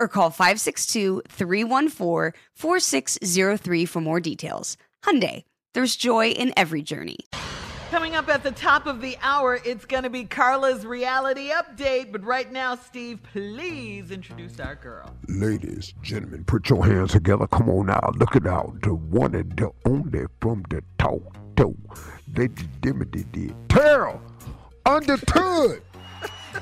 or call 562-314-4603 for more details. Hyundai, there's joy in every journey. Coming up at the top of the hour, it's going to be Carla's reality update. But right now, Steve, please introduce our girl. Ladies, gentlemen, put your hands together. Come on now. Look it out. The one and the only from the top toe. Lady Dimity did. Terrell! Understood!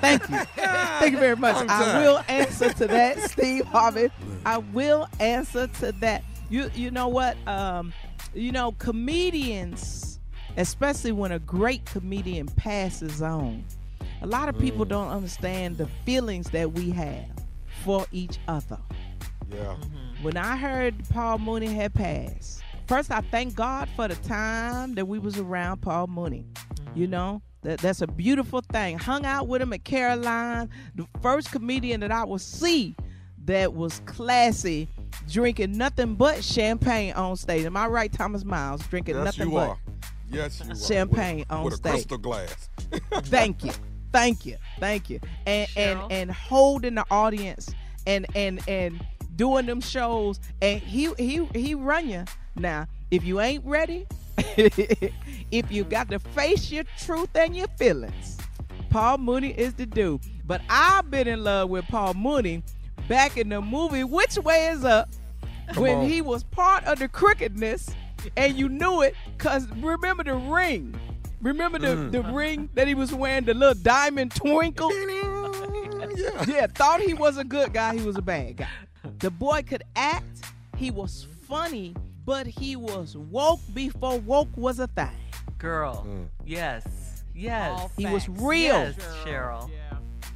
Thank you. Thank you very much. I will answer to that, Steve Harvey. I will answer to that. You you know what? Um, you know, comedians, especially when a great comedian passes on, a lot of people mm. don't understand the feelings that we have for each other. Yeah. Mm-hmm. When I heard Paul Mooney had passed, first I thank God for the time that we was around Paul Mooney. You mm-hmm. know, that, that's a beautiful thing. Hung out with him at Caroline, the first comedian that I would see that was classy, drinking nothing but champagne on stage. Am I right, Thomas Miles? Drinking Yes, nothing you but are. Yes, you are. champagne with, on with stage. a crystal glass. Thank you. Thank you. Thank you. And and and holding the audience and and and doing them shows and he he he run you. Now, if you ain't ready, if you got to face your truth and your feelings, Paul Mooney is the dude. But I've been in love with Paul Mooney back in the movie Which Way Is Up Come when on. he was part of the crookedness and you knew it because remember the ring. Remember the, Mm. the ring that he was wearing, the little diamond twinkle? yeah. yeah, thought he was a good guy, he was a bad guy. The boy could act, he was funny, but he was woke before woke was a thing. Girl, mm. yes, yes. He was real. Yes, Cheryl.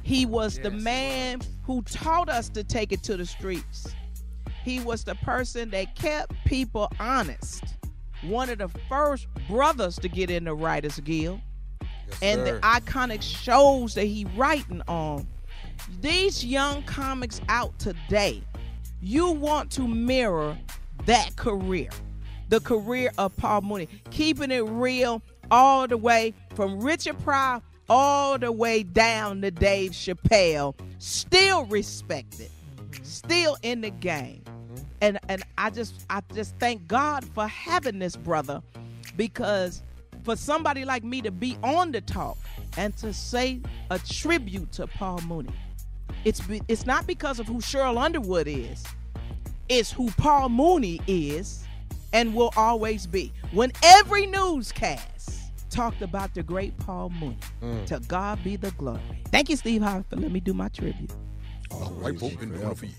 He was the man who taught us to take it to the streets. He was the person that kept people honest. One of the first brothers to get in the Writers Guild. and sir. the iconic shows that he writing on. These young comics out today, you want to mirror that career. The career of Paul Mooney, keeping it real, all the way from Richard Pryor all the way down to Dave Chappelle, still respected, still in the game. And and I just I just thank God for having this brother because for somebody like me to be on the talk and to say a tribute to Paul Mooney, it's be, it's not because of who Cheryl Underwood is. It's who Paul Mooney is and will always be. When every newscast talked about the great Paul Mooney, Mm. to God be the glory. Thank you, Steve Harvey, for letting me do my tribute. White folk been doing for years.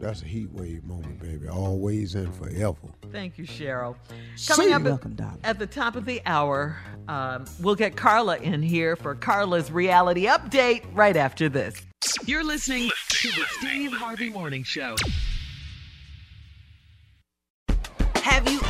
That's a heat wave moment, baby. Always and forever. Thank you, Cheryl. See Coming you. up at- Welcome, darling. at the top of the hour, um, we'll get Carla in here for Carla's reality update right after this. You're listening to the Steve Harvey Morning Show.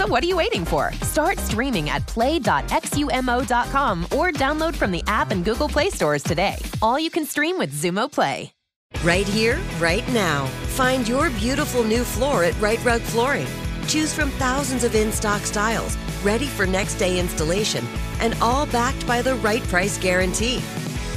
So what are you waiting for? Start streaming at play.xumo.com or download from the app and Google Play stores today. All you can stream with Xumo Play. Right here, right now. Find your beautiful new floor at Rite Rug Flooring. Choose from thousands of in stock styles, ready for next day installation, and all backed by the right price guarantee.